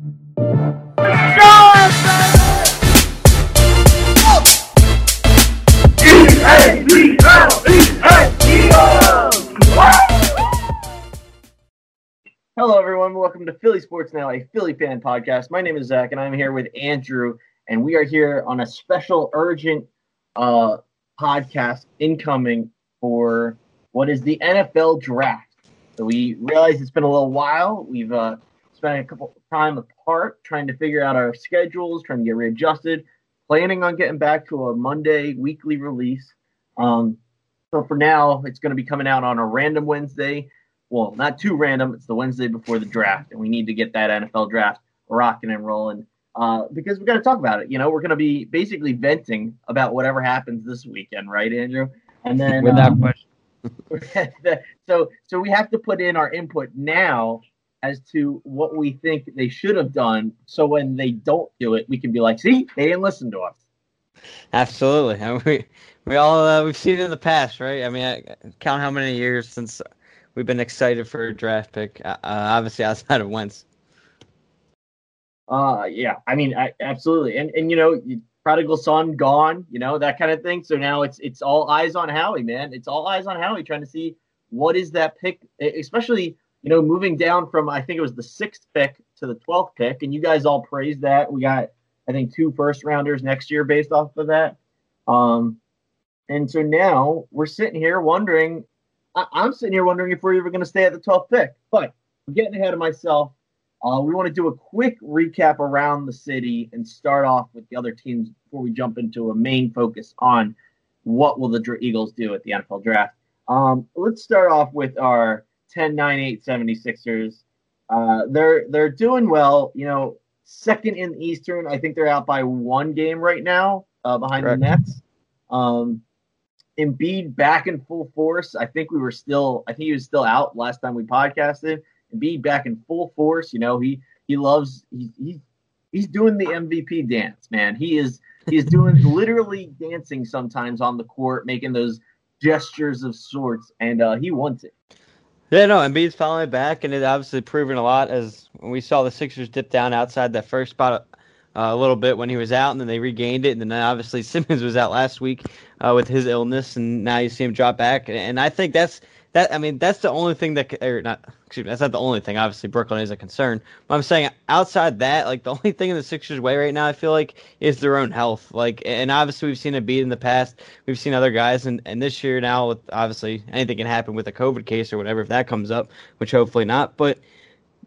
Hello, everyone. Welcome to Philly Sports Now, a Philly fan podcast. My name is Zach, and I'm here with Andrew, and we are here on a special, urgent uh, podcast incoming for what is the NFL draft. So we realize it's been a little while. We've uh, spent a couple of time apart trying to figure out our schedules, trying to get readjusted, planning on getting back to a Monday weekly release. Um, so for now, it's going to be coming out on a random Wednesday well, not too random. It's the Wednesday before the draft, and we need to get that NFL draft rocking and rolling uh, because we got to talk about it. You know, we're going to be basically venting about whatever happens this weekend, right, Andrew? And then without um, question. so, so we have to put in our input now as to what we think they should have done. So when they don't do it, we can be like, "See, they didn't listen to us." Absolutely, I mean, we we all uh, we've seen it in the past, right? I mean, I count how many years since we've been excited for a draft pick. Uh, obviously, outside of Wentz. Uh, yeah, I mean, I, absolutely, and and you know, prodigal son gone, you know, that kind of thing. So now it's it's all eyes on Howie, man. It's all eyes on Howie, trying to see what is that pick, especially you know, moving down from I think it was the sixth pick to the twelfth pick, and you guys all praised that. We got I think two first rounders next year based off of that. Um, and so now we're sitting here wondering I, am sitting here wondering if we're ever going to stay at the 12th pick. But I'm getting ahead of myself. Uh, we want to do a quick recap around the city and start off with the other teams before we jump into a main focus on what will the Eagles do at the NFL draft. Um, let's start off with our 10 9 8 76ers. Uh, they're they're doing well. You know, second in the Eastern. I think they're out by one game right now uh, behind Correct. the Nets. Um, Embiid back in full force. I think we were still, I think he was still out last time we podcasted. Embiid back in full force. You know, he he loves he, he he's doing the MVP dance, man. He is he's doing literally dancing sometimes on the court, making those gestures of sorts, and uh, he wants it. Yeah, no, Embiid's finally back, and it obviously proven a lot as we saw the Sixers dip down outside that first spot uh, a little bit when he was out, and then they regained it. And then obviously Simmons was out last week uh, with his illness, and now you see him drop back. And I think that's that. I mean, that's the only thing that, or not. Excuse me, that's not the only thing. Obviously, Brooklyn is a concern. But I'm saying outside that, like the only thing in the Sixers' way right now, I feel like, is their own health. Like, and obviously we've seen Embiid in the past. We've seen other guys, and and this year now, with obviously anything can happen with a COVID case or whatever if that comes up, which hopefully not. But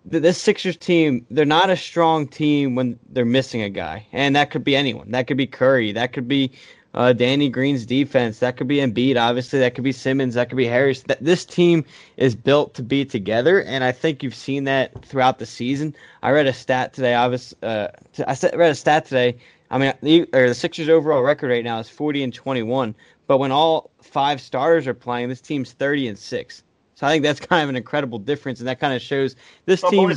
this Sixers team, they're not a strong team when they're missing a guy, and that could be anyone. That could be Curry. That could be uh, Danny Green's defense. That could be Embiid. Obviously, that could be Simmons. That could be Harris. That this team is built to be together, and I think you've seen that throughout the season. I read a stat today. I uh, I read a stat today. I mean, the, or the Sixers' overall record right now is 40 and 21. But when all five starters are playing, this team's 30 and six. So I think that's kind of an incredible difference, and that kind of shows this team.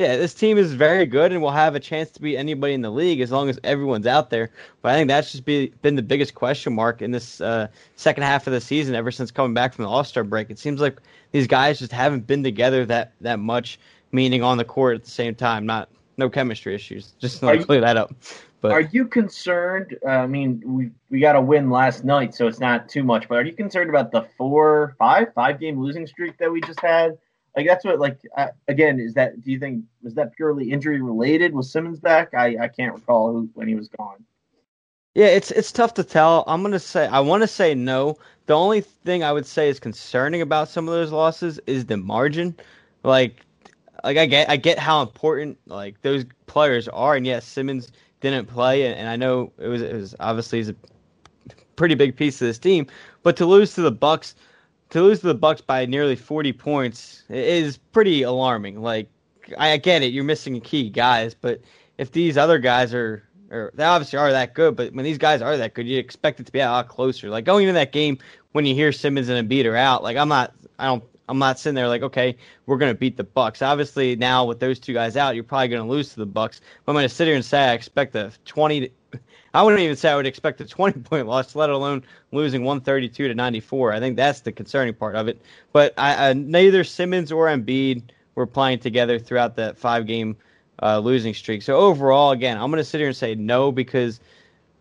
Yeah, this team is very good and will have a chance to beat anybody in the league as long as everyone's out there. But I think that's just be, been the biggest question mark in this uh, second half of the season ever since coming back from the All Star break. It seems like these guys just haven't been together that that much, meaning on the court at the same time. Not no chemistry issues. Just to clear that up. But are you concerned? Uh, I mean, we we got a win last night, so it's not too much. But are you concerned about the four, five, five game losing streak that we just had? Like that's what like uh, again is that? Do you think was that purely injury related? Was Simmons back? I I can't recall who, when he was gone. Yeah, it's it's tough to tell. I'm gonna say I want to say no. The only thing I would say is concerning about some of those losses is the margin. Like, like I get I get how important like those players are, and yes, Simmons didn't play, and, and I know it was it was obviously a pretty big piece of this team, but to lose to the Bucks, to lose to the Bucks by nearly 40 points is pretty alarming. Like I get it, you're missing key guys, but if these other guys are or they obviously are that good, but when these guys are that good, you expect it to be a lot closer. Like going into that game when you hear Simmons and Embiid are out, like I'm not, I don't I'm not sitting there like, okay, we're going to beat the Bucks. Obviously, now with those two guys out, you're probably going to lose to the Bucks. But I'm going to sit here and say I expect a 20. To, I wouldn't even say I would expect a 20 point loss, let alone losing 132 to 94. I think that's the concerning part of it. But I, I, neither Simmons or Embiid were playing together throughout that five game uh, losing streak. So overall, again, I'm going to sit here and say no because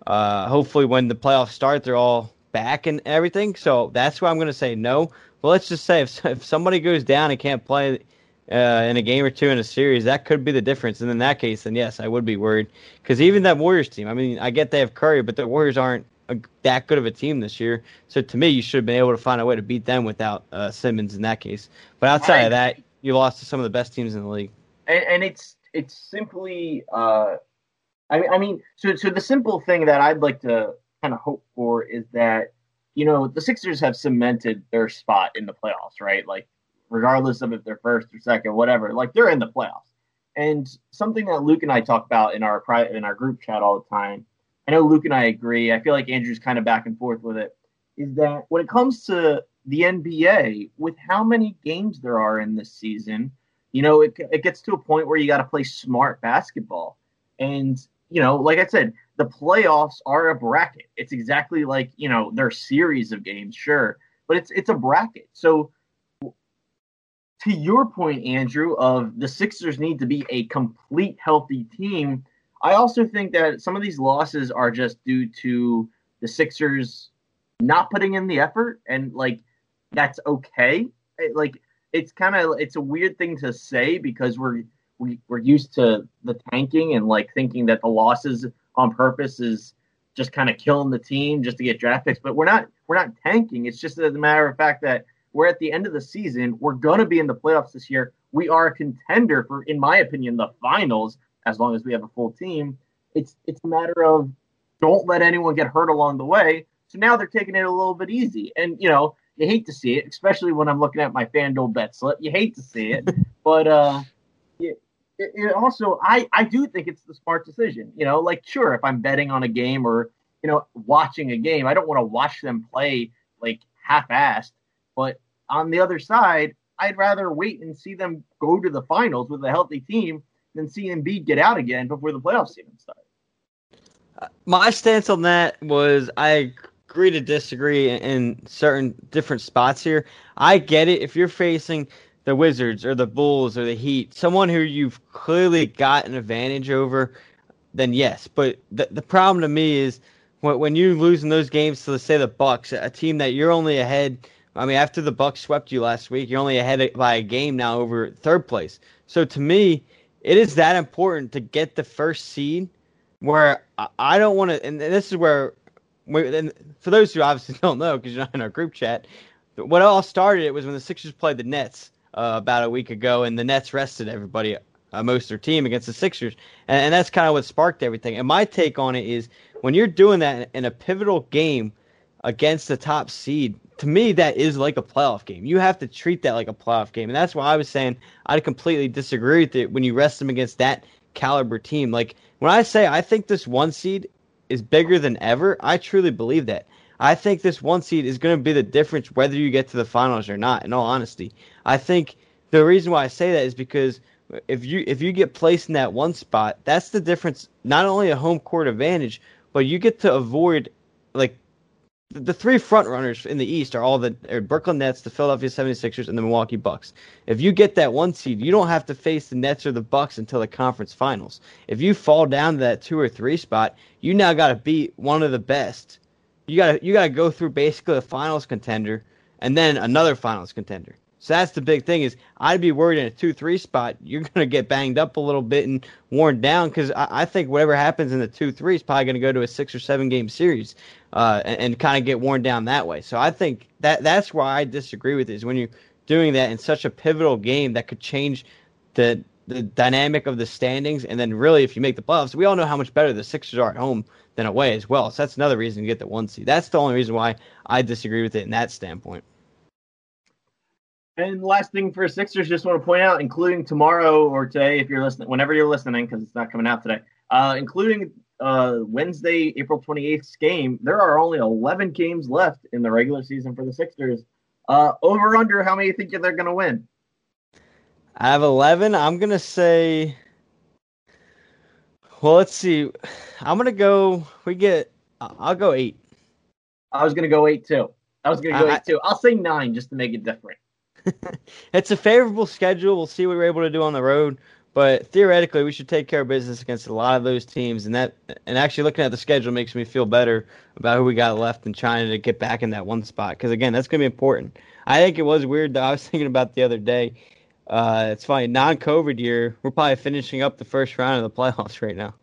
uh, hopefully when the playoffs start, they're all back and everything. So that's why I'm going to say no. But let's just say if, if somebody goes down and can't play uh, in a game or two in a series, that could be the difference. And in that case, then yes, I would be worried because even that Warriors team. I mean, I get they have Curry, but the Warriors aren't a, that good of a team this year. So to me, you should have been able to find a way to beat them without uh, Simmons in that case. But outside of that, you lost to some of the best teams in the league. And, and it's it's simply, uh, I mean, I mean, so so the simple thing that I'd like to kind of hope for is that you know the Sixers have cemented their spot in the playoffs, right? Like regardless of if they're first or second, whatever, like they're in the playoffs. And something that Luke and I talk about in our private in our group chat all the time I know Luke and I agree. I feel like Andrew's kind of back and forth with it. Is that when it comes to the NBA, with how many games there are in this season, you know, it, it gets to a point where you got to play smart basketball. And, you know, like I said, the playoffs are a bracket. It's exactly like, you know, they're series of games, sure, but it's it's a bracket. So to your point, Andrew, of the Sixers need to be a complete healthy team I also think that some of these losses are just due to the Sixers not putting in the effort, and like that's okay. It, like it's kind of it's a weird thing to say because we're we, we're used to the tanking and like thinking that the losses on purpose is just kind of killing the team just to get draft picks. But we're not we're not tanking. It's just as a matter of fact that we're at the end of the season. We're gonna be in the playoffs this year. We are a contender for, in my opinion, the finals as long as we have a full team. It's it's a matter of don't let anyone get hurt along the way. So now they're taking it a little bit easy. And you know, you hate to see it, especially when I'm looking at my FanDuel bet slip. You hate to see it, but uh, it, also I I do think it's the smart decision. You know, like sure, if I'm betting on a game or you know watching a game, I don't want to watch them play like half-assed. But on the other side, I'd rather wait and see them go to the finals with a healthy team than see Embiid get out again before the playoffs even start. Uh, my stance on that was I agree to disagree in certain different spots here. I get it if you're facing the Wizards or the Bulls or the Heat, someone who you've clearly got an advantage over, then yes. But the the problem to me is when you lose in those games to say the Bucks, a team that you're only ahead. I mean, after the Bucks swept you last week, you're only ahead by a game now over third place. So to me, it is that important to get the first seed where I don't want to, and this is where, and for those who obviously don't know because you're not in our group chat, what all started it was when the Sixers played the Nets uh, about a week ago, and the Nets rested everybody, uh, most of their team against the Sixers, and, and that's kind of what sparked everything. And my take on it is when you're doing that in a pivotal game against the top seed, to me, that is like a playoff game. You have to treat that like a playoff game. And that's why I was saying I completely disagree with it when you rest them against that caliber team. Like, when I say I think this one seed is bigger than ever, I truly believe that. I think this one seed is going to be the difference whether you get to the finals or not, in all honesty. I think the reason why I say that is because if you if you get placed in that one spot, that's the difference. Not only a home court advantage, but you get to avoid like the three front runners in the East are all the are Brooklyn Nets, the Philadelphia 76ers, and the Milwaukee Bucks. If you get that one seed, you don't have to face the Nets or the Bucks until the conference finals. If you fall down to that two or three spot, you now got to beat one of the best. You got to you got to go through basically a finals contender and then another finals contender. So that's the big thing is I'd be worried in a two three spot you're gonna get banged up a little bit and worn down because I, I, think whatever happens in the two three is probably gonna go to a six or seven game series uh, and, and kind of get worn down that way. So I think that that's why I disagree with it is when you're doing that in such a pivotal game that could change the the dynamic of the standings and then really if you make the playoffs we all know how much better the Sixers are at home than away as well. So that's another reason to get the one seed. That's the only reason why I disagree with it in that standpoint. And last thing for Sixers, just want to point out, including tomorrow or today, if you're listening, whenever you're listening, because it's not coming out today, uh, including uh, Wednesday, April 28th game, there are only 11 games left in the regular season for the Sixers. Uh, over under, how many think they're going to win? I have 11. I'm going to say, well, let's see. I'm going to go, we get, I'll go eight. I was going to go eight too. I was going to go eight too. I'll say nine just to make it different. it's a favorable schedule. We'll see what we're able to do on the road. But theoretically, we should take care of business against a lot of those teams, and that and actually looking at the schedule makes me feel better about who we got left and trying to get back in that one spot. Because again, that's going to be important. I think it was weird that I was thinking about the other day. Uh, it's funny, non-COVID year, we're probably finishing up the first round of the playoffs right now.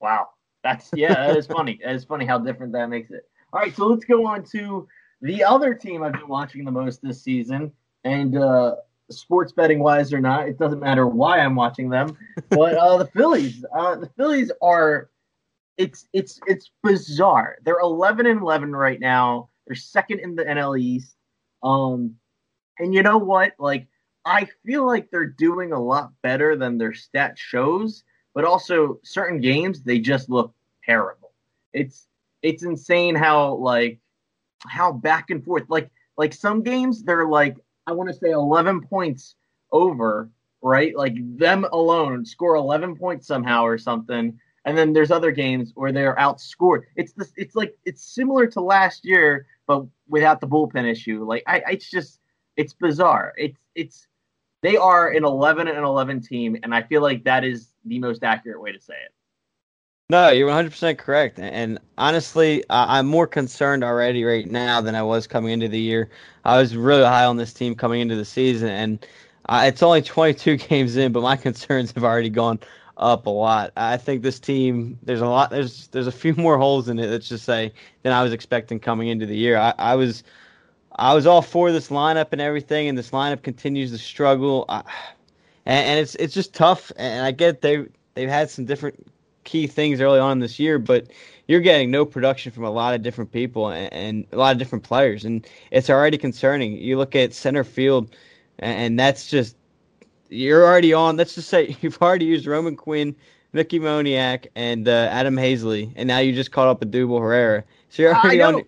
Wow, that's yeah, that is funny. It's funny how different that makes it. All right, so let's go on to the other team I've been watching the most this season, and uh, sports betting wise or not, it doesn't matter why I'm watching them. But uh, the Phillies, uh, the Phillies are, it's it's it's bizarre. They're 11 and 11 right now. They're second in the NL East. Um, and you know what? Like I feel like they're doing a lot better than their stat shows, but also certain games they just look terrible. It's it's insane how like how back and forth like like some games they're like I want to say 11 points over, right? Like them alone score 11 points somehow or something. And then there's other games where they're outscored. It's this. It's like it's similar to last year, but without the bullpen issue. Like I, it's just it's bizarre. It's it's they are an 11 and 11 team, and I feel like that is the most accurate way to say it. No, you're 100% correct. And honestly, I'm more concerned already right now than I was coming into the year. I was really high on this team coming into the season, and uh, it's only 22 games in, but my concerns have already gone up a lot. I think this team, there's a lot, there's there's a few more holes in it. Let's just say than I was expecting coming into the year. I, I was, I was all for this lineup and everything, and this lineup continues to struggle. I, and, and it's it's just tough. And I get they they've had some different key things early on this year, but you're getting no production from a lot of different people and, and a lot of different players, and it's already concerning. You look at center field, and, and that's just you're already on. Let's just say you've already used Roman Quinn, Mickey Moniak, and uh, Adam Haseley, and now you just caught up with Odubel Herrera. So you're already on.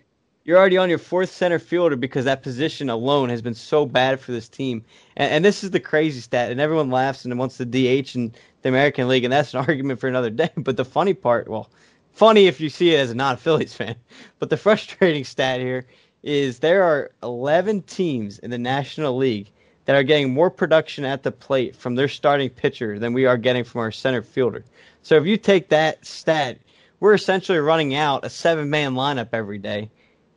You're already on your fourth center fielder because that position alone has been so bad for this team. And, and this is the crazy stat, and everyone laughs and wants the DH and the American League, and that's an argument for another day. But the funny part, well, funny if you see it as a non Phillies fan, but the frustrating stat here is there are 11 teams in the National League that are getting more production at the plate from their starting pitcher than we are getting from our center fielder. So if you take that stat, we're essentially running out a seven man lineup every day,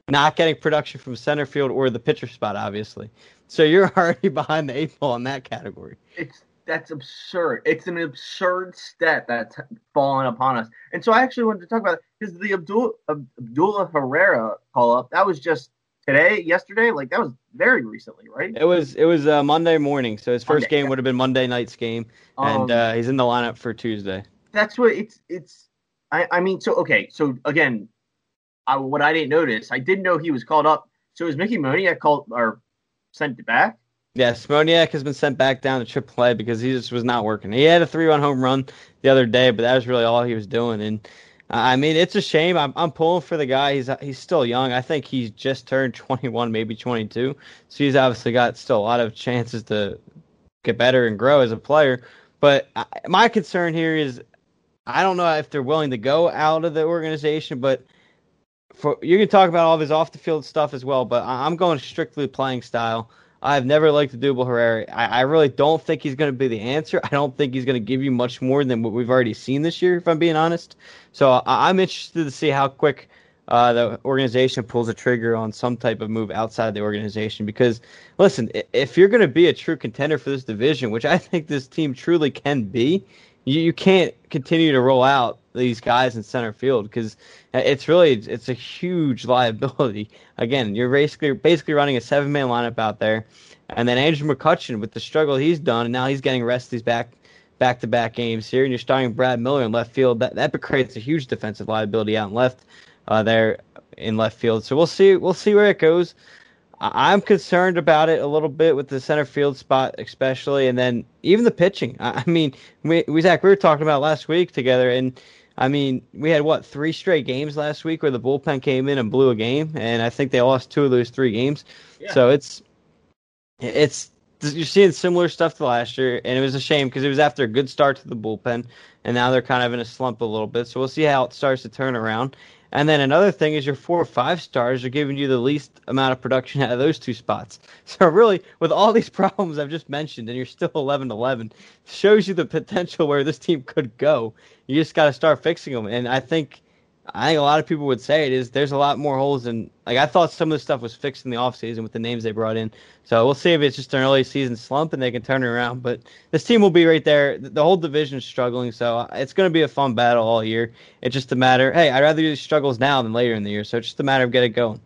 not getting production from center field or the pitcher spot, obviously. So you're already behind the eight ball in that category. It's that's absurd. It's an absurd stat that's fallen upon us. And so I actually wanted to talk about it because the Abdul Odubel Herrera call up that was just today, yesterday, like that was very recently, right? It was it was uh, Monday morning, so his first Monday, game yeah. would have been Monday night's game, and um, uh, he's in the lineup for Tuesday. That's what it's it's. I I mean, so okay, so again, I, what I didn't notice, I didn't know he was called up. So is Mickey Moniak called or sent back? Yes, Moniak has been sent back down to AAA because he just was not working. He had a three-run home run the other day, but that was really all he was doing. And uh, I mean, it's a shame. I'm, I'm pulling for the guy. He's he's still young. I think he's just turned 21, maybe 22. So he's obviously got still a lot of chances to get better and grow as a player. But I, my concern here is, I don't know if they're willing to go out of the organization, but for you can talk about all of his off the field stuff as well. But I'm going strictly playing style. I've never liked Odubel Herrera. I, I really don't think he's going to be the answer. I don't think he's going to give you much more than what we've already seen this year, if I'm being honest. So I, am interested to see how quick uh, the organization pulls a trigger on some type of move outside the organization. Because, listen, if you're going to be a true contender for this division, which I think this team truly can be, you, you can't continue to roll out these guys in center field because it's really it's a huge liability. Again, you're basically basically running a seven man lineup out there, and then Andrew McCutchen with the struggle he's done, and now he's getting rest these back back to back games here, and you're starting Brad Miller in left field. That that creates a huge defensive liability out in left uh, there in left field. So we'll see we'll see where it goes. I'm concerned about it a little bit with the center field spot, especially, and then even the pitching. I mean, we, we Zach, we were talking about last week together, and I mean, we had what three straight games last week where the bullpen came in and blew a game, and I think they lost two of those three games. Yeah. So it's it's you're seeing similar stuff to last year, and it was a shame because it was after a good start to the bullpen, and now they're kind of in a slump a little bit. So we'll see how it starts to turn around. And then another thing is your four or five stars are giving you the least amount of production out of those two spots. So really, with all these problems I've just mentioned, and you're still 11 11, shows you the potential where this team could go. You just got to start fixing them. And I think I think a lot of people would say it is there's a lot more holes and like I thought some of the stuff was fixed in the offseason with the names they brought in. So we'll see if it's just an early season slump and they can turn it around. But this team will be right there. The whole division is struggling, so it's going to be a fun battle all year. It's just a matter. Hey, I'd rather do struggles now than later in the year. So it's just a matter of get it going.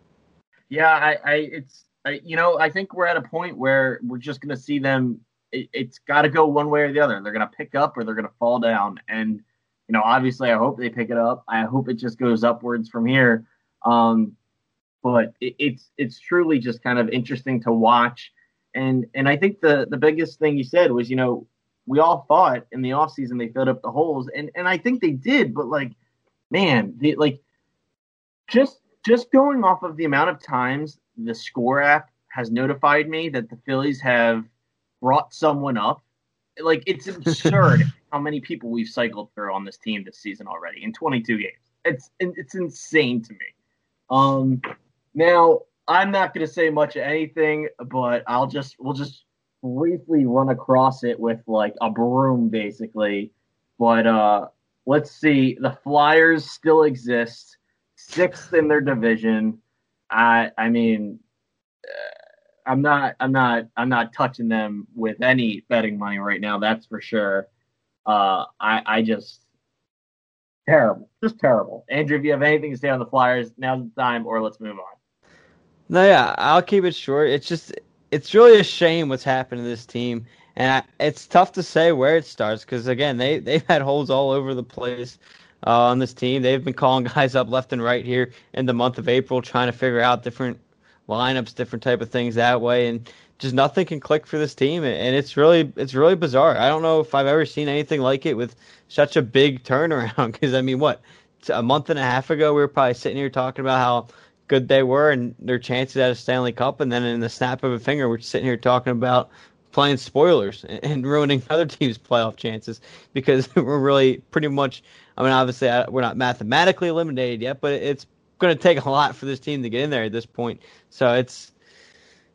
Yeah, I, I it's I, you know I think we're at a point where we're just going to see them. It, it's got to go one way or the other. They're going to pick up or they're going to fall down and you know, obviously, I hope they pick it up. I hope it just goes upwards from here. Um, but it, it's it's truly just kind of interesting to watch. And and I think the the biggest thing you said was, you know, we all thought in the offseason they filled up the holes, and and I think they did. But like, man, they, like just just going off of the amount of times the score app has notified me that the Phillies have brought someone up like it's absurd how many people we've cycled through on this team this season already in 22 games. It's it's insane to me. Um, now I'm not going to say much of anything, but I'll just we'll just briefly run across it with like a broom, basically. But uh, let's see. The Flyers still exist, sixth in their division. I I mean. Uh, I'm not I'm not I'm not touching them with any betting money right now. That's for sure. Uh, I I just terrible, just terrible. Andrew, if you have anything to say on the Flyers, now's the time, or let's move on. No, yeah, I'll keep it short. It's just it's really a shame what's happened to this team, and I, it's tough to say where it starts because again, they they've had holes all over the place. Uh, on this team, they've been calling guys up left and right here in the month of April, trying to figure out different lineups, different type of things that way, and just nothing can click for this team, and it's really it's really bizarre. I don't know if I've ever seen anything like it with such a big turnaround. Because I mean, what a month and a half ago, we were probably sitting here talking about how good they were and their chances at a Stanley Cup, and then in the snap of a finger, we're sitting here talking about playing spoilers and ruining other teams' playoff chances because we're really pretty much. I mean, obviously, we're not mathematically eliminated yet, but it's going to take a lot for this team to get in there at this point. So it's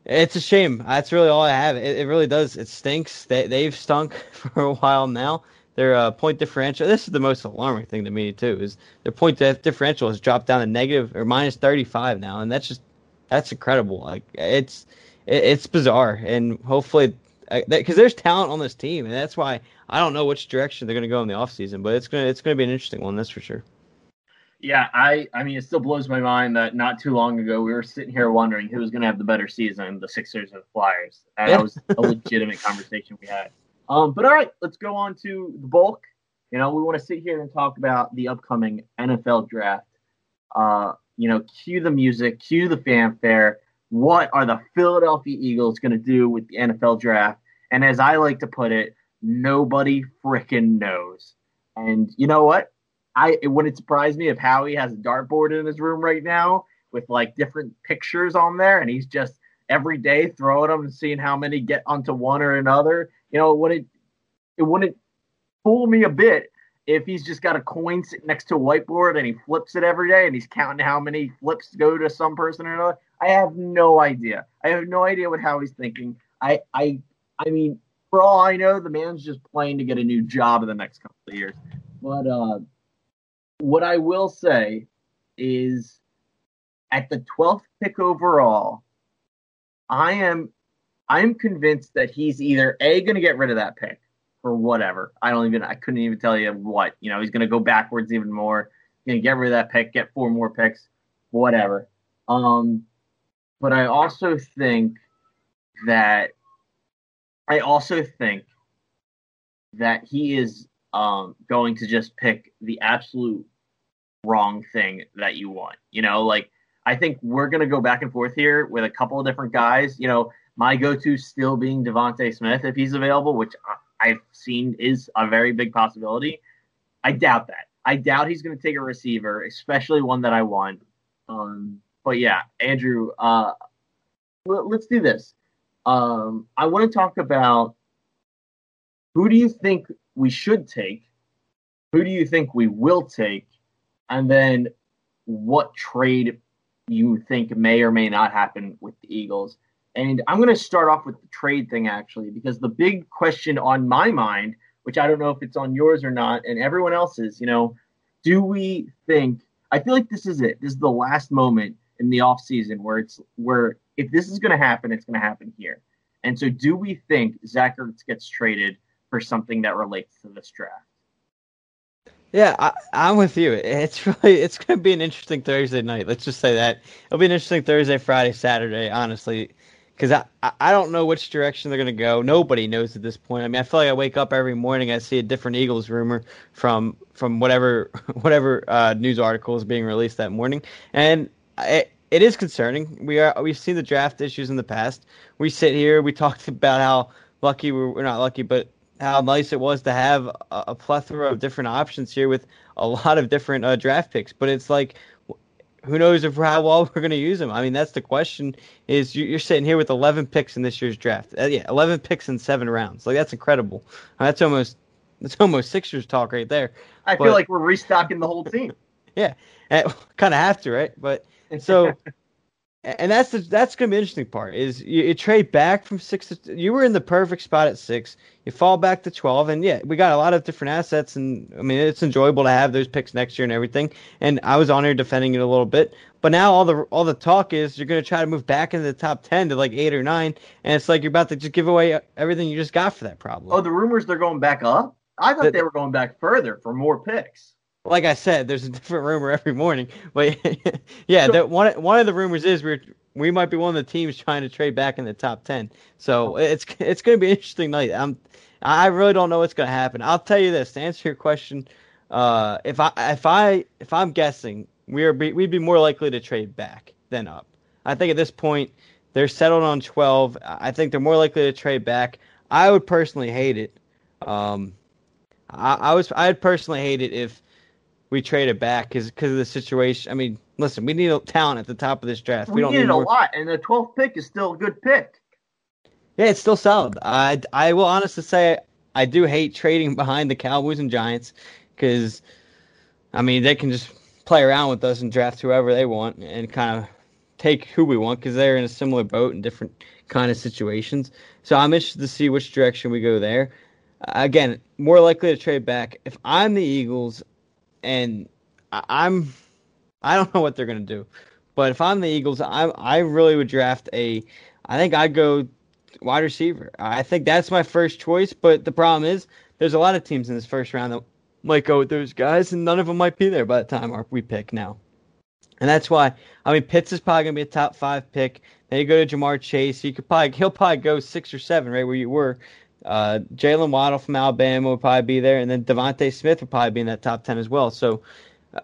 it's a shame. That's really all I have. It, it really does. It stinks. They they've stunk for a while now. Their uh, point differential. This is the most alarming thing to me too. Is their point differential has dropped down to negative or minus thirty five now, and that's just that's incredible. Like it's it, it's bizarre, and hopefully because there's talent on this team, and that's why I don't know which direction they're going to go in the offseason, but it's gonna it's gonna be an interesting one. That's for sure. Yeah, I I mean it still blows my mind that not too long ago we were sitting here wondering who was going to have the better season, the Sixers or the Flyers. And that was a legitimate conversation we had. Um, but all right, let's go on to the bulk. You know, we want to sit here and talk about the upcoming NFL draft. Uh, you know, cue the music, cue the fanfare. What are the Philadelphia Eagles going to do with the NFL draft? And as I like to put it, nobody freaking knows. And you know what? I it wouldn't surprise me if Howie has a dartboard in his room right now with like different pictures on there, and he's just every day throwing them and seeing how many get onto one or another. You know, would it it wouldn't fool me a bit if he's just got a coin sitting next to a whiteboard and he flips it every day and he's counting how many flips go to some person or another. I have no idea. I have no idea what Howie's thinking. I I I mean, for all I know, the man's just playing to get a new job in the next couple of years. But uh what I will say is at the 12th pick overall, I am I'm convinced that he's either A going to get rid of that pick or whatever. I don't even I couldn't even tell you what. You know, he's going to go backwards even more. Going to get rid of that pick, get four more picks, whatever. Um but I also think that I also think that he is um, going to just pick the absolute wrong thing that you want. You know, like I think we're gonna go back and forth here with a couple of different guys. You know, my go-to still being DeVonta Smith if he's available, which I've seen is a very big possibility. I doubt that. I doubt he's going to take a receiver, especially one that I want. Um, but yeah, Andrew, uh, let's do this. Um, I want to talk about who do you think we should take? Who do you think we will take? And then what trade you think may or may not happen with the Eagles. And I'm going to start off with the trade thing, actually, because the big question on my mind, which I don't know if it's on yours or not, and everyone else's, you know, do we think? I feel like this is it. This is the last moment in the off season where it's where if this is going to happen, it's going to happen here. And so, do we think Zach Ertz gets traded for something that relates to this draft? Yeah, I, am with you. It's really it's going to be an interesting Thursday night. Let's just say that it'll be an interesting Thursday, Friday, Saturday. Honestly, because I I don't know which direction they're going to go. Nobody knows at this point. I mean, I feel like I wake up every morning, I see a different Eagles rumor from from whatever whatever uh, news article is being released that morning, and it, it is concerning. We are we've seen the draft issues in the past. We sit here, we talked about how lucky we we're not lucky, but how nice it was to have a, a plethora of different options here with a lot of different uh, draft picks. But it's like, who knows if how well we're going to use them? I mean, that's the question. Is you're sitting here with 11 picks in this year's draft? Uh, yeah, 11 picks in seven rounds. Like that's incredible. That's almost that's almost Sixers talk right there. I but, feel like we're restocking the whole team. yeah, kind of have to, right? But so, and that's the that's gonna be the interesting part is you, you, trade back from six. To, you were in the perfect spot at six. You fall back to twelve, and yeah, we got a lot of different assets, and I mean it's enjoyable to have those picks next year and everything. And I was on here defending it a little bit, but now all the all the talk is you're gonna try to move back into the top ten to like eight or nine, and it's like you're about to just give away everything you just got for that problem. Oh, the rumors they're going back up. I thought the, they were going back further for more picks like I said, there's a different rumor every morning. But yeah, the, one one of the rumors is we're we might be one of the teams trying to trade back in the top ten. So it's it's going to be an interesting night. I'm I really don't know what's going to happen. I'll tell you this to answer your question. Uh, if I if I if I'm guessing, we are we'd be more likely to trade back than up. I think at this point they're settled on 12. I think they're more likely to trade back. I would personally hate it. Um, I, I was I'd personally hate it if we traded back because because of the situation. I mean, listen, we need a talent at the top of this draft. We, we don't need a lot, and the 12th pick is still a good pick. Yeah, it's still solid. I I will honestly say I do hate trading behind the Cowboys and Giants because I mean they can just play around with us and draft whoever they want and kind of take who we want because they're in a similar boat in different kind of situations. So I'm interested to see which direction we go there. Again, more likely to trade back. If I'm the Eagles, and I, am I don't know what they're gonna do, but if I'm the Eagles, I I really would draft a. I think I'd go wide receiver. I think that's my first choice. But the problem is, there's a lot of teams in this first round that might go with those guys, and none of them might be there by the time we pick now. And that's why I mean Pitts is probably gonna be a top five pick. Then you go to Ja'Marr Chase. You could probably he'll probably go six or seven right where you were. Uh, Jaylen Waddle from Alabama would probably be there, and then DeVonta Smith would probably be in that top ten as well. So uh,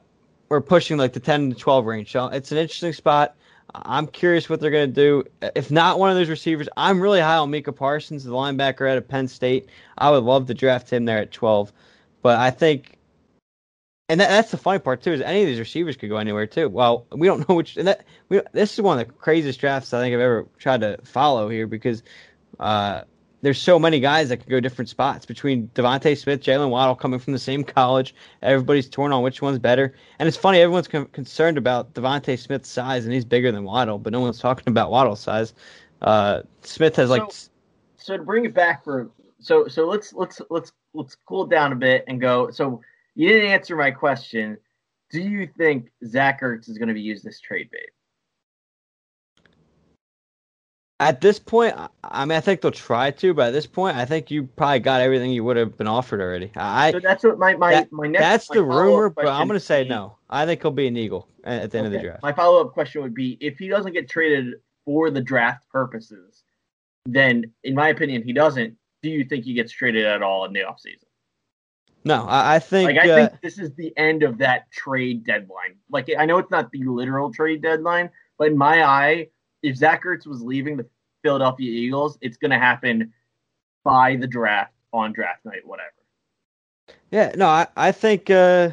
we're pushing like the ten to twelve range. So it's an interesting spot. I'm curious what they're going to do. If not one of those receivers, I'm really high on Micah Parsons, the linebacker out of Penn State. I would love to draft him there at 12. But I think, and that, that's the funny part too, is any of these receivers could go anywhere too. Well, we don't know which. And that we, this is one of the craziest drafts I think I've ever tried to follow here because uh, there's so many guys that could go different spots between DeVonta Smith, Jaylen Waddle coming from the same college. Everybody's torn on which one's better. And it's funny, everyone's con- concerned about DeVonta Smith's size, and he's bigger than Waddle, but no one's talking about Waddle's size. Uh, Smith has like. So, so to bring it back for so so let's let's let's let's cool down a bit and go. So you didn't answer my question. Do you think Zach Ertz is going to be used as trade bait? At this point, I mean, I think they'll try to, but at this point, I think you probably got everything you would have been offered already. I so that's what my my, that, my next. That's the rumor, but I'm going to say no. I think he'll be an Eagle at the end okay. of the draft. My follow up question would be: if he doesn't get traded for the draft purposes, then, in my opinion, he doesn't. Do you think he gets traded at all in the offseason? No, I, I think. Like, I uh, think this is the end of that trade deadline. Like, I know it's not the literal trade deadline, but in my eye if Zach Ertz was leaving the Philadelphia Eagles, it's going to happen by the draft on draft night, whatever. Yeah, no, I, I think uh,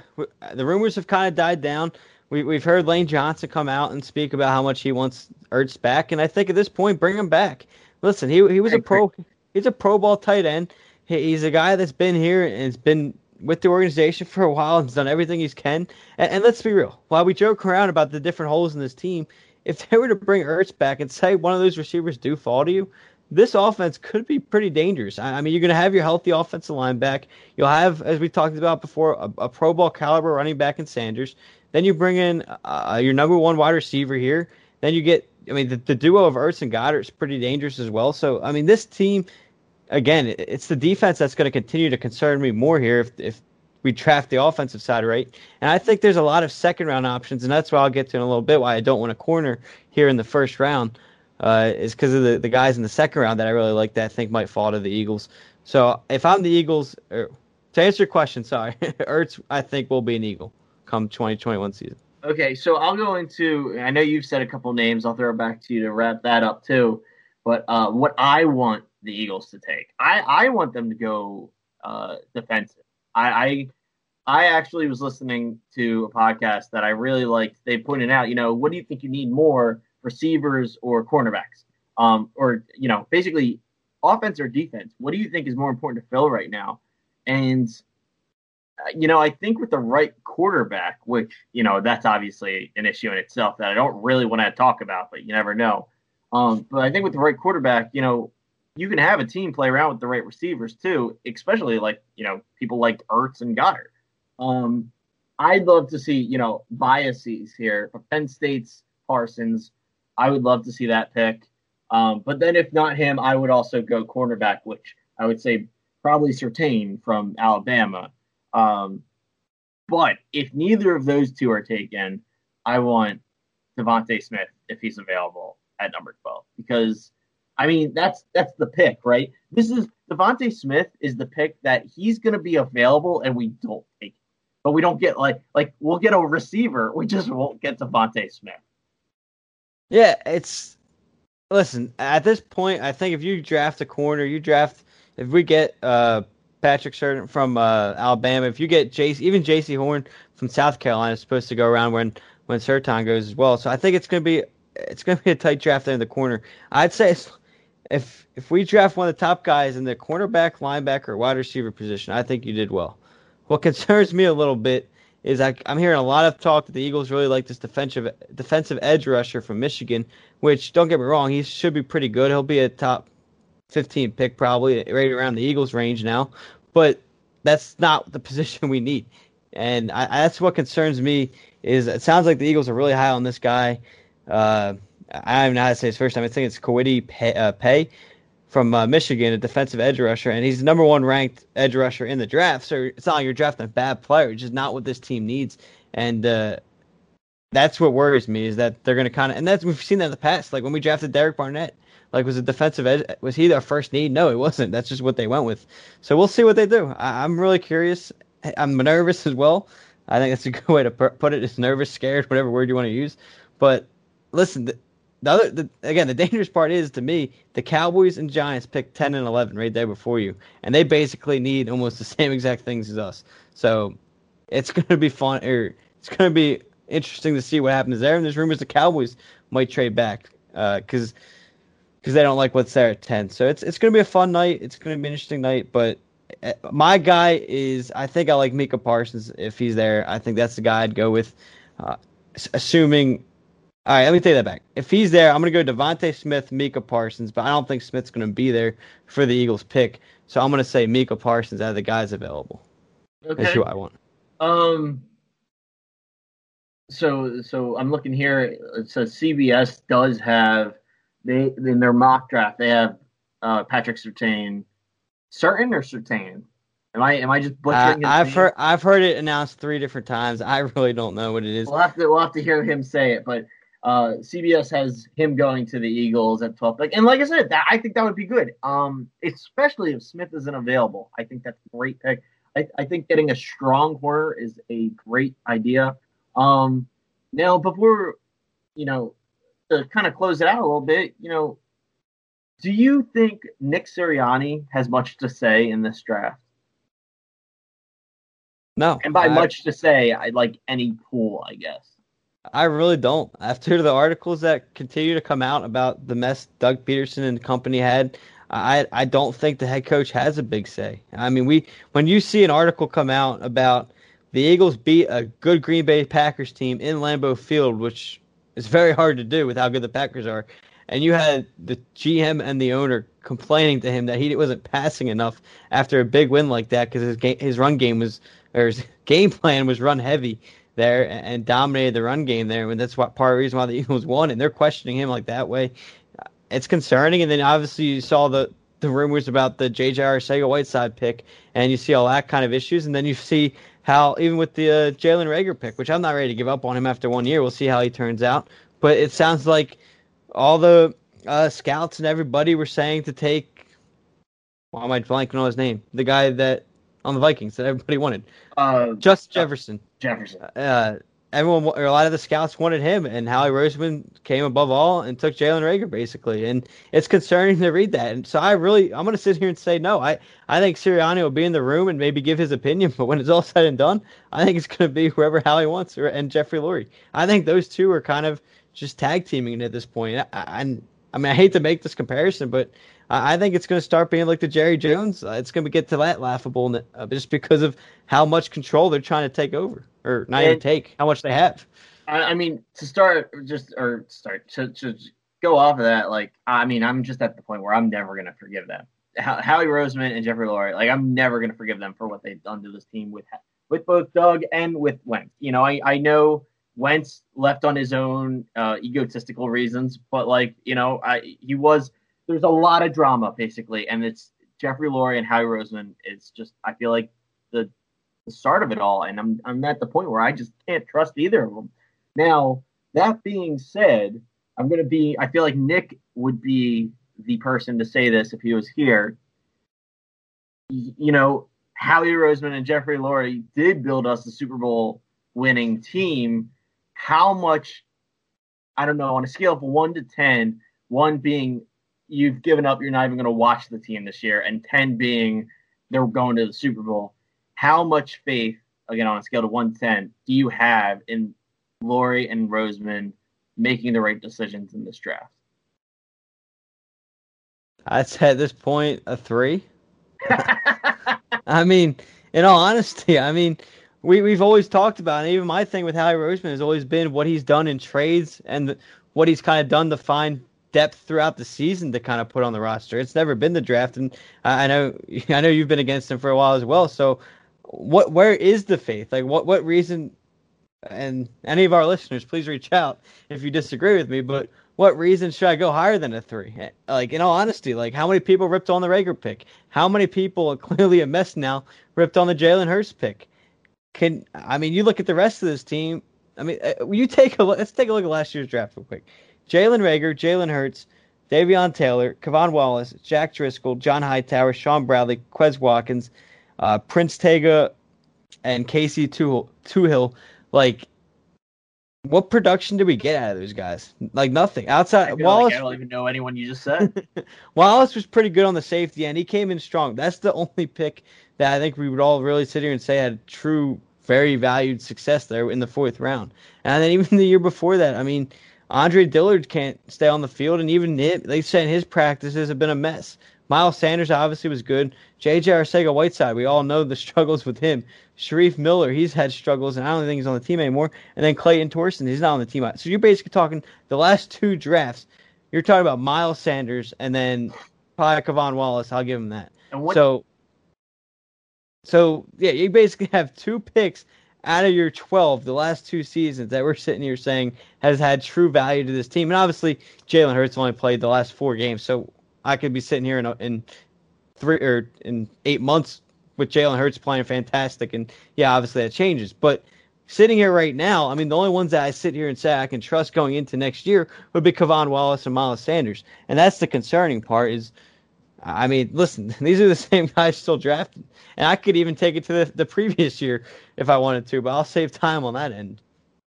the rumors have kind of died down. We, we've heard Lane Johnson come out and speak about how much he wants Ertz back, and I think at this point, bring him back. Listen, he he was a pro, he's a Pro Bowl tight end. He, he's a guy that's been here and has been with the organization for a while and has done everything he can. And, and, let's be real, while we joke around about the different holes in this team, if they were to bring Ertz back and say one of those receivers do fall to you, this offense could be pretty dangerous. I, mean, you're going to have your healthy offensive line back. You'll have, as we talked about before, a, a Pro Bowl caliber running back in Sanders. Then you bring in uh, your number one wide receiver here. Then you get, I mean, the, the duo of Ertz and Goedert is pretty dangerous as well. So, I mean, this team, again, it's the defense that's going to continue to concern me more here if, if we draft the offensive side right. And I think there's a lot of second round options, and that's why I'll get to in a little bit why I don't want a corner here in the first round. Uh, is because of the, the guys in the second round that I really like that I think might fall to the Eagles. So if I'm the Eagles, er, to answer your question, sorry, Ertz I think will be an Eagle come 2021 season. Okay, so I'll go into. I know you've said a couple names. I'll throw it back to you to wrap that up too. But uh, what I want the Eagles to take, I, I want them to go uh, defensive. I, I I actually was listening to a podcast that I really liked. They pointed out, you know, what do you think you need more, receivers or cornerbacks, um, or you know, basically offense or defense? What do you think is more important to fill right now? And uh, you know, I think with the right quarterback, which, you know, that's obviously an issue in itself that I don't really want to talk about, but you never know. Um, but I think with the right quarterback, you know, you can have a team play around with the right receivers too, especially like, you know, people like Ertz and Goedert. Um, I'd love to see, you know, biases here. For Penn State's Parsons, I would love to see that pick. Um, but then if not him, I would also go cornerback, which I would say probably Surtain from Alabama. Um, but if neither of those two are taken, I want DeVonta Smith if he's available at number 12 because I mean that's that's the pick, right? This is DeVonta Smith is the pick that he's going to be available and we don't take. But we don't get like like we'll get a receiver, we just won't get DeVonta Smith. Yeah, it's listen, at this point I think if you draft a corner, you draft if we get uh Patrick Surtain from uh, Alabama. If you get Jace, even Jaycee Horn from South Carolina is supposed to go around when when Surtain goes as well. So I think it's going to be it's going to be a tight draft there in the corner. I'd say if if we draft one of the top guys in the cornerback, linebacker, wide receiver position, I think you did well. What concerns me a little bit is I, I'm hearing a lot of talk that the Eagles really like this defensive defensive edge rusher from Michigan, which don't get me wrong, he should be pretty good. He'll be a top 15 pick probably right around the Eagles range now but that's not the position we need. And I, that's what concerns me. Is it sounds like the Eagles are really high on this guy. Uh, I don't know how to say his first time. I think it's Kwity Pay, uh, Paye from uh, Michigan, a defensive edge rusher, and he's the number one ranked edge rusher in the draft. So it's not like you're drafting a bad player. It's just not what this team needs. And uh, that's what worries me is that they're going to kind of, and that's we've seen that in the past. Like when we drafted Derek Barnett, like, was a defensive edge? Was he their first need? No, it wasn't. That's just what they went with. So we'll see what they do. I, am really curious. I'm nervous as well. I think that's a good way to put it. It's nervous, scared, whatever word you want to use. But listen, the, the other, the, again, the dangerous part is to me, the Cowboys and Giants picked 10 and 11 right there before you, and they basically need almost the same exact things as us. So it's going to be fun, or it's going to be interesting to see what happens there. And there's rumors the Cowboys might trade back because. Uh, because they don't like what's there at ten. So it's it's gonna be a fun night. It's gonna be an interesting night. But eh, my guy is I think I like Micah Parsons if he's there. I think that's the guy I'd go with. Uh, assuming. All right, let me take that back. If he's there, I'm going to go DeVonta Smith, Micah Parsons, but I don't think Smith's going to be there for the Eagles pick. So I'm going to say Micah Parsons out of the guys available. Okay. That's who I want. Um. So so I'm looking here. It says CBS does have they in their mock draft they have uh, Patrick Surtain, certain or Surtain. Am I am I just butchering? Uh, I've name? heard I've heard it announced three different times. I really don't know what it is. We'll have to we'll have to hear him say it, but uh, CBS has him going to the Eagles at 12. Like, and like I said, that I think that would be good. Um, especially if Smith isn't available. I think that's a great pick. I, I think getting a strong corner is a great idea. Um, now before you know to kind of close it out a little bit, you know, do you think Nick Sirianni has much to say in this draft? No. And by I, much to say, I like any pool, I guess. I really don't. After the articles that continue to come out about the mess Doug Pederson and the company had, I I don't think the head coach has a big say. I mean, we when you see an article come out about the Eagles beat a good Green Bay Packers team in Lambeau Field, which is very hard to do with how good the Packers are, and you had the GM and the owner complaining to him that he wasn't passing enough after a big win like that because his game, his run game was or his game plan was run heavy there and dominated the run game there, and that's what part of the reason why the Eagles won. And they're questioning him like that way. It's concerning. And then obviously you saw the the rumors about the J.J. Arcega Whiteside pick, and you see all that kind of issues. And then you see how even with the uh, Jalen Reagor pick, which I'm not ready to give up on him after one year. We'll see how he turns out. But it sounds like all the uh, scouts and everybody were saying to take. Why am I blanking on his name? The guy that on the Vikings that everybody wanted. Uh, Just Jefferson. Jefferson. Uh, everyone, or a lot of the scouts wanted him, and Howie Roseman came above all and took Jalen Reagor basically, and it's concerning to read that. And so I really, I'm going to sit here and say no. I, I think Sirianni will be in the room and maybe give his opinion, but when it's all said and done, I think it's going to be whoever Howie wants, or, and Jeffrey Lurie. I think those two are kind of just tag teaming at this point. I, I, I mean, I hate to make this comparison, but I think it's going to start being like the Jerry Jones. Uh, it's going to get to that laughable uh, just because of how much control they're trying to take over, or not and, even take, how much they have. I, mean, to start, just or start to, to go off of that, like I mean, I'm just at the point where I'm never going to forgive them. Howie Roseman and Jeffrey Lurie, like I'm never going to forgive them for what they've done to this team with with both Doug and with Wentz. You know, I I know Wentz left on his own uh, egotistical reasons, but like you know, I he was there's a lot of drama basically, and it's Jeffrey Lurie and Howie Roseman is just I feel like the the start of it all, and I'm I'm at the point where I just can't trust either of them. Now that being said, I'm gonna be I feel like Nick would be the person to say this if he was here. You know, Howie Roseman and Jeffrey Lurie did build us a Super Bowl winning team. How much I don't know on a scale of one to ten, one being you've given up, you're not even going to watch the team this year, and 10 being they're going to the Super Bowl. How much faith, again, on a scale of one to 110, do you have in Lurie and Roseman making the right decisions in this draft? I'd say at this point a three. I mean, in all honesty, I mean, we we've always talked about, and even my thing with Howie Roseman has always been what he's done in trades and the, what he's kind of done to find depth throughout the season to kind of put on the roster. It's never been the draft, and I know I know you've been against him for a while as well. So, what where is the faith? Like, what what reason? And any of our listeners, please reach out if you disagree with me. But what reason should I go higher than a three? Eh, like, in all honesty, like how many people ripped on the Reagor pick? How many people clearly a mess now ripped on the Jalen Hurts pick? Can I mean, you look at the rest of this team. I mean, uh, you take a let's take a look at last year's draft real quick. Jalen Reagor, Jalen Hurts, Davion Taylor, K'Von Wallace, Jack Driscoll, John Hightower, Shaun Bradley, Quez Watkins, uh, Prince Tega, and Casey Toohill. Like, what production did we get out of those guys? Like nothing outside. Wallace. Like I don't even know anyone you just said. Wallace was pretty good on the safety end. He came in strong. That's the only pick that I think we would all really sit here and say had true, very valued success there in the fourth round. And then even the year before that, I mean, Andre Dillard can't stay on the field, and even it, they said his practices have been a mess. Miles Sanders obviously was good. J.J. Arcega Whiteside, we all know the struggles with him. Shareef Miller, he's had struggles, and I don't think he's on the team anymore. And then Clayton Thorson, he's not on the team. So you're basically talking the last two drafts. You're talking about Miles Sanders and then probably K'Von Wallace. I'll give him that. What- so, so yeah, you basically have two picks out of your 12, the last two seasons that we're sitting here saying has had true value to this team. And obviously, Jalen Hurts only played the last four games, so I could be sitting here in, in three or in eight months with Jalen Hurts playing fantastic, and yeah, obviously that changes. But sitting here right now, I mean, the only ones that I sit here and say I can trust going into next year would be K'Von Wallace and Miles Sanders, and that's the concerning part. Is I mean, listen, these are the same guys still drafted, and I could even take it to the, the previous year if I wanted to, but I'll save time on that end.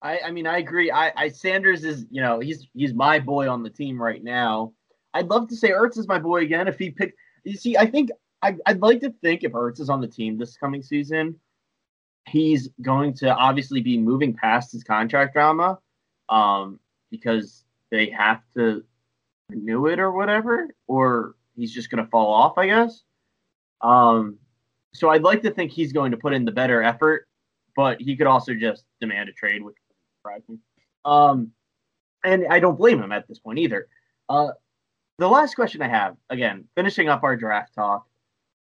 I, I mean, I agree. I, I Sanders is, you know, he's he's my boy on the team right now. I'd love to say Ertz is my boy again if he picked. You see, I think I, I'd like to think if Ertz is on the team this coming season, he's going to obviously be moving past his contract drama, um, because they have to renew it or whatever, or he's just going to fall off, I guess. Um, so I'd like to think he's going to put in the better effort, but he could also just demand a trade, which surprised me. Um, and I don't blame him at this point either. Uh, the last question I have, again, finishing up our draft talk,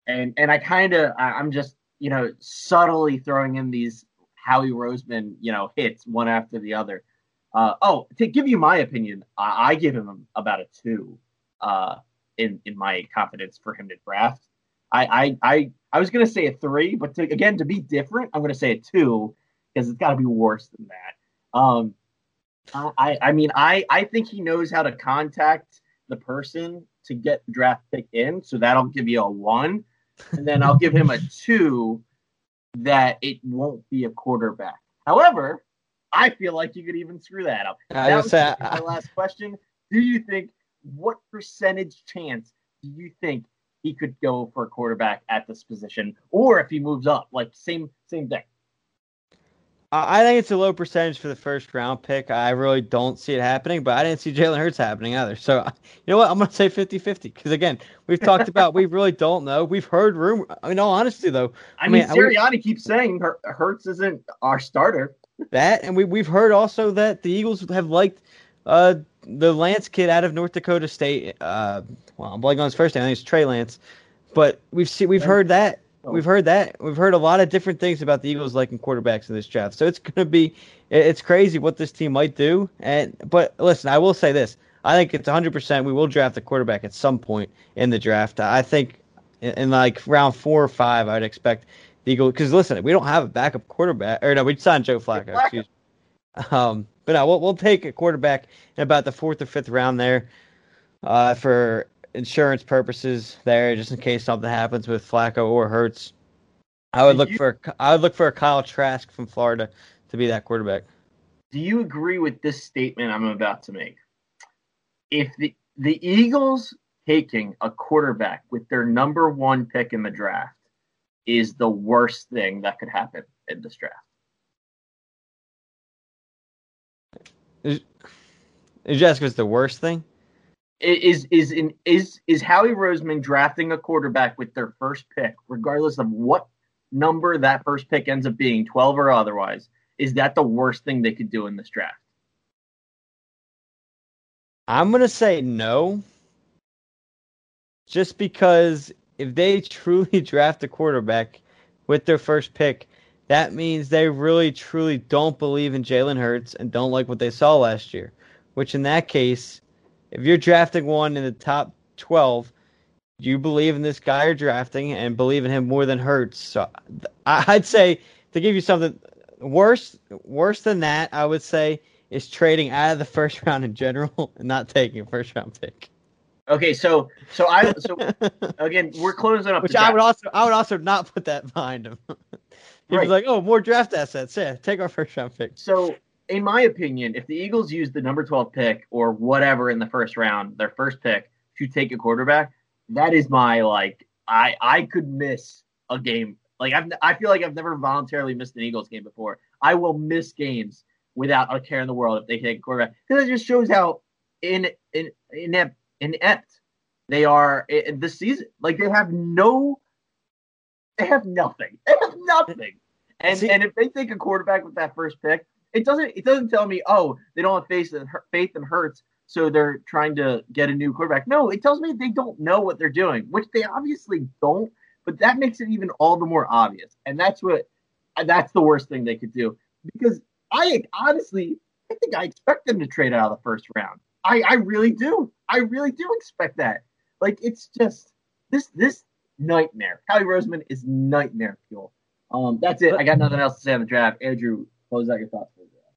and and I kind of I'm just you know subtly throwing in these Howie Roseman you know hits one after the other. Uh, oh, to give you my opinion, I, I give him about a two uh, in in my confidence for him to draft. I I I, I was gonna say a three, but to, again to be different, I'm gonna say a two because it's got to be worse than that. Um, I I mean I I think he knows how to contact the person to get the draft pick in, so that'll give you a one, and then I'll give him a two that it won't be a quarterback. However, I feel like you could even screw that up. I that was say- my last question. Do you think what percentage chance do you think he could go for a quarterback at this position, or if he moves up, like same same thing? I think it's a low percentage for the first round pick. I really don't see it happening, but I didn't see Jalen Hurts happening either. So, you know what? I'm going to say 50 50 because, again, we've talked about we really don't know. We've heard rumor. In all honesty, though, I, I mean, mean, Sirianni keeps saying Hur- Hurts isn't our starter. that, and we, we've heard also that the Eagles have liked uh, the Lance kid out of North Dakota State. Uh, well, I'm blanking on his first name. I think it's Trey Lance. But we've see, we've heard that. Oh. We've heard that. We've heard a lot of different things about the Eagles liking quarterbacks in this draft. So it's going to be, it's crazy what this team might do. And but listen, I will say this: I think it's 100. percent We will draft a quarterback at some point in the draft. I think in, in like round four or five, I'd expect the Eagles. Because listen, we don't have a backup quarterback, or no, we signed Joe Flacco. Flacco. Excuse me. Um, but no, we'll we'll take a quarterback in about the fourth or fifth round there, uh, for insurance purposes there, just in case something happens with Flacco or Hurts. I would Did look you- for I would look for a Kyle Trask from Florida to be that quarterback. Do you agree with this statement I'm about to make? If the the Eagles taking a quarterback with their number one pick in the draft is the worst thing that could happen in this draft. Is Jessica's the worst thing? Is is in is is Howie Roseman drafting a quarterback with their first pick, regardless of what number that first pick ends up being, twelve or otherwise? Is that the worst thing they could do in this draft? I'm gonna say no. Just because if they truly draft a quarterback with their first pick, that means they really truly don't believe in Jalen Hurts and don't like what they saw last year. Which in that case, if you're drafting one in the top twelve, you believe in this guy you're drafting and believe in him more than Hurts. So I'd say to give you something worse worse than that, I would say is trading out of the first round in general and not taking a first round pick. Okay, so so I so again we're closing up. Which I would also I would also not put that behind him. He'd Right. be like, "Oh, more draft assets. Yeah, take our first round pick." So, in my opinion, if the Eagles use the number 12 pick or whatever in the first round, their first pick, to take a quarterback, that is my like I I could miss a game. Like I've I feel like I've never voluntarily missed an Eagles game before. I will miss games without a care in the world if they take a quarterback. Because it just shows how in in inept inept they are in this season. Like they have no they have nothing. They have nothing. And See- and if they take a quarterback with that first pick, it doesn't it doesn't tell me oh they don't have faith in faith in Hurts, so they're trying to get a new quarterback. No, it tells me they don't know what they're doing, which they obviously don't. But that makes it even all the more obvious, and that's what that's the worst thing they could do because I honestly I think I expect them to trade out of the first round. I I really do. I really do expect that. Like it's just this this nightmare. Howie Roseman is nightmare fuel. Um, that's it. I got nothing else to say on the draft. Andrew, close out your thoughts.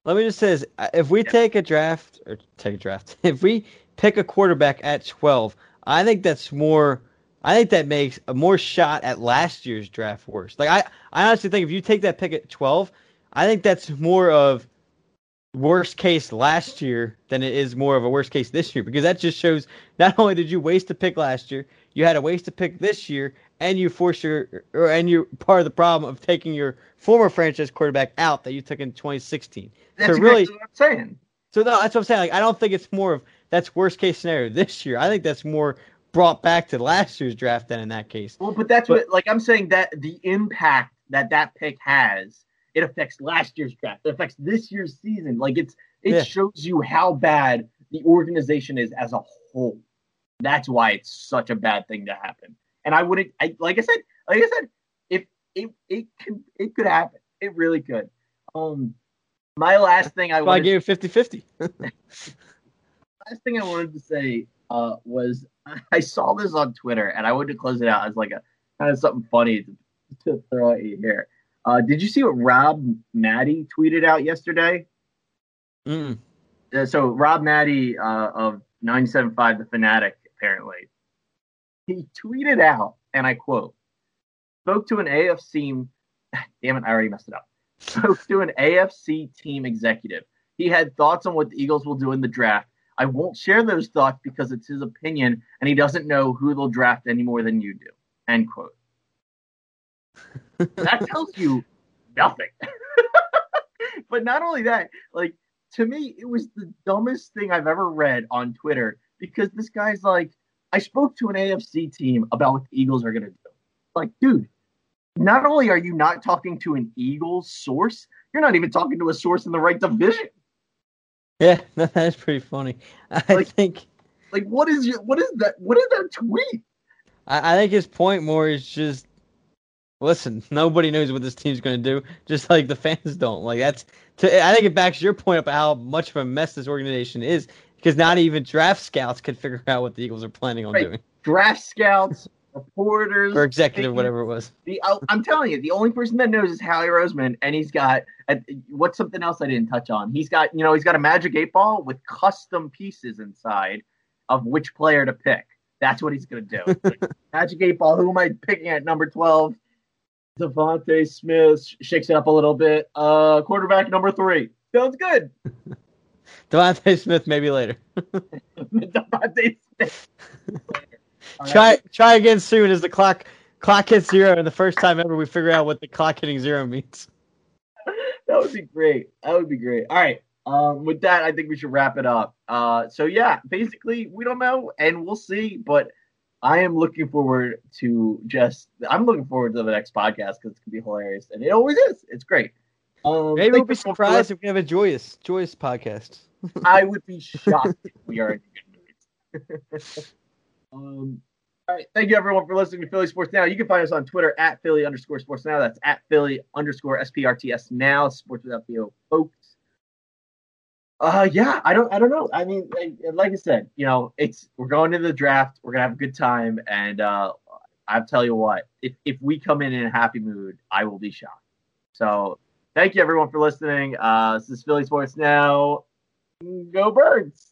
For the draft. Let me just say this: uh, if we Yeah. take a draft or take a draft, if we pick a quarterback at twelve, I think that's more. I think that makes a more shot at last year's draft worse. Like I, I honestly think if you take that pick at twelve, I think that's more of worst case last year than it is more of a worst case this year because that just shows not only did you waste a pick last year, you had a waste a pick this year, and you forced your or and you're part of the problem of taking your former franchise quarterback out that you took in 2016. That's So really- what I'm saying. So no, that's what I'm saying. Like I don't think it's more of that's worst case scenario this year. I think that's more brought back to last year's draft. than in that case, well, but that's but, what like I'm saying that the impact that that pick has it affects last year's draft. It affects this year's season. Like it's it yeah. shows you how bad the organization is as a whole. That's why it's such a bad thing to happen. And I wouldn't I like I said, like I said, if it it could it could happen. It really could. Um my last thing I wanted, I gave it 50-50. last thing I wanted to say uh, was I saw this on Twitter and I wanted to close it out as like a kind of something funny to, to throw at you here. Uh, did you see what Rob Maaddi tweeted out yesterday? Mm. Uh, so Rob Maaddi uh, of 975 The Fanatic, apparently, he tweeted out, and I quote, spoke to an AFC, damn it, I already messed it up, spoke to an AFC team executive. He had thoughts on what the Eagles will do in the draft. I won't share those thoughts because it's his opinion, and he doesn't know who they'll draft any more than you do. End quote that tells you nothing. but not only that, like to me, it was the dumbest thing I've ever read on Twitter because this guy's like, I spoke to an AFC team about what the Eagles are gonna do. Like, dude, not only are you not talking to an Eagles source, you're not even talking to a source in the right division. Yeah, that's pretty funny. I like, think like what is your what is that what is that tweet? I, I think his point more is just listen, nobody knows what this team's going to do, just like the fans don't. Like that's, to, I think it backs your point up how much of a mess this organization is, because not even draft scouts could figure out what the Eagles are planning on right. doing. Draft scouts, reporters, or executive, whatever it was. The I'm telling you, the only person that knows is Howie Roseman, and he's got what's something else I didn't touch on. He's got you know he's got a magic eight ball with custom pieces inside of which player to pick. That's what he's going to do. magic eight ball. Who am I picking at number twelve? DeVonta Smith shakes it up a little bit. Uh, quarterback number three. Sounds good. DeVonta Smith maybe later. DeVonta Smith. try try again soon as the clock clock hits zero and the first time ever we figure out what the clock hitting zero means. that would be great. That would be great. All right. Um, with that, I think we should wrap it up. Uh, so yeah, basically we don't know and we'll see, but I am looking forward to just. I'm looking forward to the next podcast because it's gonna be hilarious, and it always is. It's great. Um, Maybe we'll be surprised if we have a joyous, joyous podcast. I would be shocked if we are in good moods. um, all right. Thank you, everyone, for listening to Philly Sports Now. You can find us on Twitter at Philly underscore Sports Now. That's at Philly underscore SPRTS Now. Sports without the O, folks. Uh, yeah, I don't, I don't know. I mean, like I said, you know, it's we're going to the draft. We're gonna have a good time, and uh, I'll tell you what, if if we come in in a happy mood, I will be shocked. So, thank you everyone for listening. Uh, this is Philly Sports Now. Go Birds.